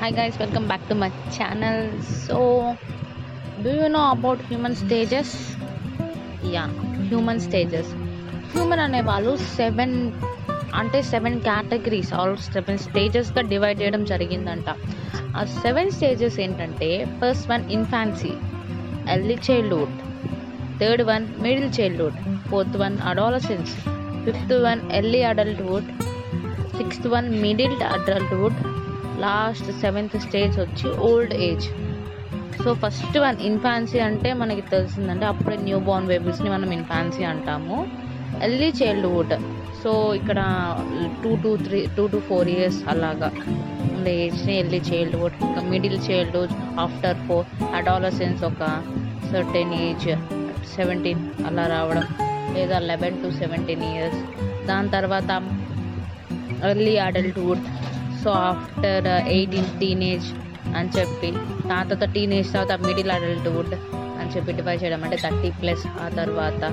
Hi guys, welcome back to my channel. So, do you know about human stages? Yeah, human stages. Human అనే వాళ్ళు seven అంటే seven categories all seven స్టేజెస్గా divide చేయడం జరిగిందంట. ఆ seven stages ఏంటంటే first one infancy early childhood third one middle childhood fourth one adolescence fifth one early adulthood sixth one middle adulthood last seventh stage వచ్చి old age so first one infancy అంటే మనకి తెలిసిందంటే అప్పుడే new Born బేబీస్ని మనం infancy అంటాము. Early childhood. So ఇక్కడ two to three two to four years అలాగా ఉండే ఏజ్ని ఎర్లీ చైల్డ్హుడ్ ఇంకా middle childhood after four adolescence ఒక సర్టెన్ ఏజ్ సెవెంటీన్ అలా రావడం లేదా లెవెన్ టు సెవెంటీన్ ఇయర్స్. దాని తర్వాత early adulthood. So after eighteen teenage అని చెప్పి దాని తర్వాత టీనేజ్ తర్వాత మిడిల్ అడల్ట్హుడ్ అని చెప్పి డివైడ్ చేయడం అంటే థర్టీ ప్లస్ ఆ తర్వాత.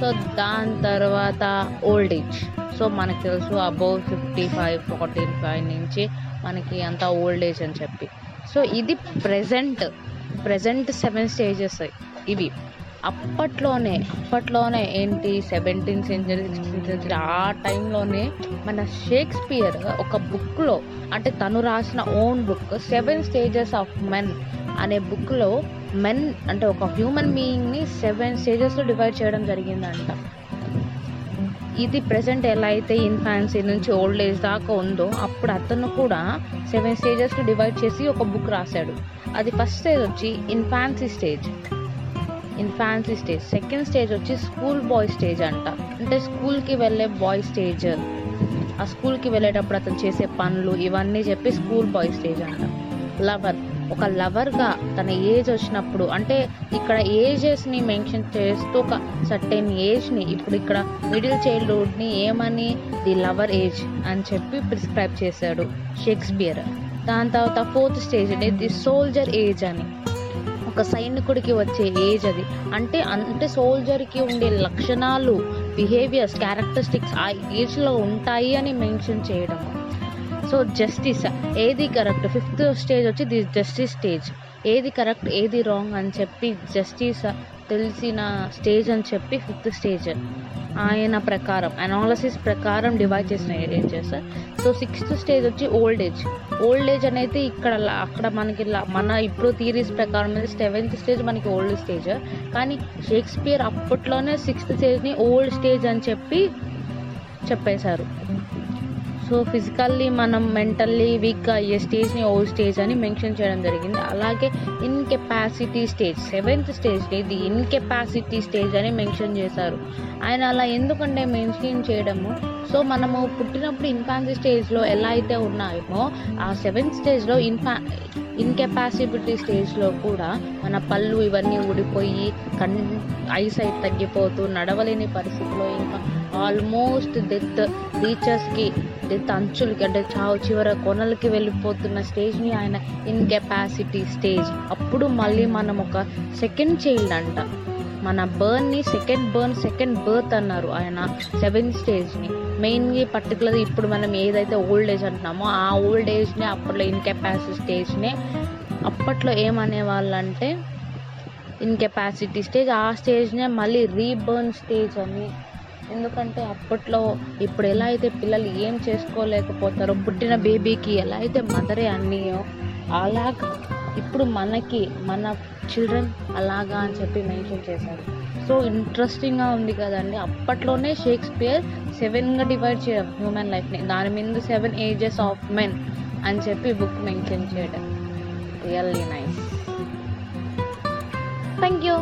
సో దాని తర్వాత ఓల్డ్ ఏజ్. సో మనకు తెలుసు above fifty five forty five నుంచి మనకి అంతా ఓల్డ్ ఏజ్ అని చెప్పి. సో ఇది ప్రజెంట్ ప్రజెంట్ సెవెన్ స్టేజెస్ ఇవి. అప్పట్లోనే అప్పట్లోనే ఏంటి సెవెంటీన్ సెంచరీ సిక్స్టీన్ సెంచరీ ఆ టైంలోనే మన షేక్స్పియర్ ఒక బుక్లో అంటే తను రాసిన own book seven stages of men అనే బుక్లో మెన్ అంటే ఒక హ్యూమన్ బీయింగ్ని సెవెన్ స్టేజెస్లో డివైడ్ చేయడం జరిగిందంట. ఇది ప్రజెంట్ ఎలా అయితే ఇన్ఫాన్సీ నుంచి ఓల్డ్ ఏజ్ దాకా ఉందో అప్పుడు అతను కూడా సెవెన్ స్టేజెస్లో డివైడ్ చేసి ఒక బుక్ రాశాడు. అది ఫస్ట్ స్టేజ్ వచ్చి infancy stage. Infancy stage second stage వచ్చి స్కూల్ బాయ్ స్టేజ్ అంట. అంటే స్కూల్కి వెళ్ళే బాయ్ స్టేజ్ ఆ స్కూల్కి వెళ్ళేటప్పుడు అతను చేసే పనులు ఇవన్నీ చెప్పి స్కూల్ బాయ్ స్టేజ్ అంట. లవర్ ఒక లవర్గా తన ఏజ్ వచ్చినప్పుడు అంటే ఇక్కడ ఏజెస్ని మెన్షన్ చేస్తూ ఒక సర్టెన్ ఏజ్ని ఇప్పుడు ఇక్కడ మిడిల్ చైల్డ్హుడ్ని ఏమని ది లవర్ ఏజ్ అని చెప్పి ప్రిస్క్రైబ్ చేశాడు షేక్స్పియర్ దాని తర్వాత fourth stage the soldier age అని. ఒక సైనికుడికి వచ్చే ఏజ్ అది. అంటే అంటే సోల్జర్కి ఉండే లక్షణాలు బిహేవియర్స్ క్యారెక్టరిస్టిక్స్ ఆ ఏజ్లో ఉంటాయి అని మెన్షన్ చేయడం. సో జస్టిస్ ఏది కరెక్ట్? ఫిఫ్త్ స్టేజ్ వచ్చి ది జస్టిస్ స్టేజ్. ఏది కరెక్ట్? ఏది రాంగ్? అని చెప్పి జస్టిస్ తెలిసిన స్టేజ్ అని చెప్పి ఫిఫ్త్ స్టేజ్. ఆయన ప్రకారం అనాలసిస్ ప్రకారం డివైడ్ చేసిన ఏజెస్ సో సిక్స్త్ స్టేజ్ వచ్చి ఓల్డ్ ఏజ్ ఓల్డ్ ఏజ్ అనేది ఇక్కడ అక్కడ మనకి లా- మన ఇప్పుడు థీరీస్ ప్రకారం సెవెంత్ స్టేజ్ మనకి ఓల్డ్ స్టేజ్ కానీ షేక్స్పియర్ అప్పట్లోనే సిక్స్త్ స్టేజ్ని ఓల్డ్ స్టేజ్ అని చెప్పి చెప్పేశారు. సో ఫిజికల్లీ మనం మెంటల్లీ వీక్గా అయ్యే స్టేజ్ని ఓ స్టేజ్ అని మెన్షన్ చేయడం జరిగింది. అలాగే ఇన్కెపాసిటీ స్టేజ్ సెవెంత్ స్టేజ్ని ఇది ఇన్కెపాసిటీ స్టేజ్ అని మెన్షన్ చేశారు. ఆయన అలా ఎందుకంటే మెన్షన్ చేయడము? సో మనము పుట్టినప్పుడు ఇన్ఫాన్సీ స్టేజ్లో ఎలా అయితే ఉన్నామో ఆ సెవెంత్ స్టేజ్లో ఇన్ఫా ఇన్కెపాసిబిలిటీ స్టేజ్లో కూడా మన పళ్ళు ఇవన్నీ ఊడిపోయి కన్ ఐసైట్ తగ్గిపోతూ నడవలేని పరిస్థితిలో ఇంకా ఆల్మోస్ట్ డెత్ రీచర్స్కి డెత్ అంచులకి అంటే చావు చివర కొనలకి వెళ్ళిపోతున్న స్టేజ్ని ఆయన ఇన్కెపాసిటీ స్టేజ్ అప్పుడు మళ్ళీ మనం ఒక సెకండ్ చైల్డ్ అంట. మన బర్న్ని సెకండ్ బర్న్ సెకండ్ బర్త్ అన్నారు ఆయన సెవెంత్ స్టేజ్ని మెయిన్గా పర్టికులర్ ఇప్పుడు మనం ఏదైతే ఓల్డ్ ఏజ్ అంటున్నామో ఆ ఓల్డ్ ఏజ్ని అప్పట్లో ఇన్కెపాసిటీ స్టేజ్నే అప్పట్లో ఏమనే వాళ్ళంటే ఇన్కెపాసిటీ స్టేజ్ ఆ స్టేజ్నే మళ్ళీ రీబర్న్ స్టేజ్ అని ఎందుకంటే అప్పట్లో ఇప్పుడు ఎలా అయితే పిల్లలు ఏం చేసుకోలేకపోతారో పుట్టిన బేబీకి ఎలా అయితే మదరే అన్నీయో అలాగా ఇప్పుడు మనకి మన చిల్డ్రన్ అలాగా అని చెప్పి మెన్షన్ చేశారు. సో ఇంట్రెస్టింగ్గా ఉంది కదండి. అప్పట్లోనే షేక్స్పియర్ సెవెన్గా డివైడ్ చేయడం హ్యూమన్ లైఫ్ని దాని మీద సెవెన్ ఏజెస్ ఆఫ్ మెన్ అని చెప్పి బుక్ మెన్షన్ చేయడం. Really nice thank you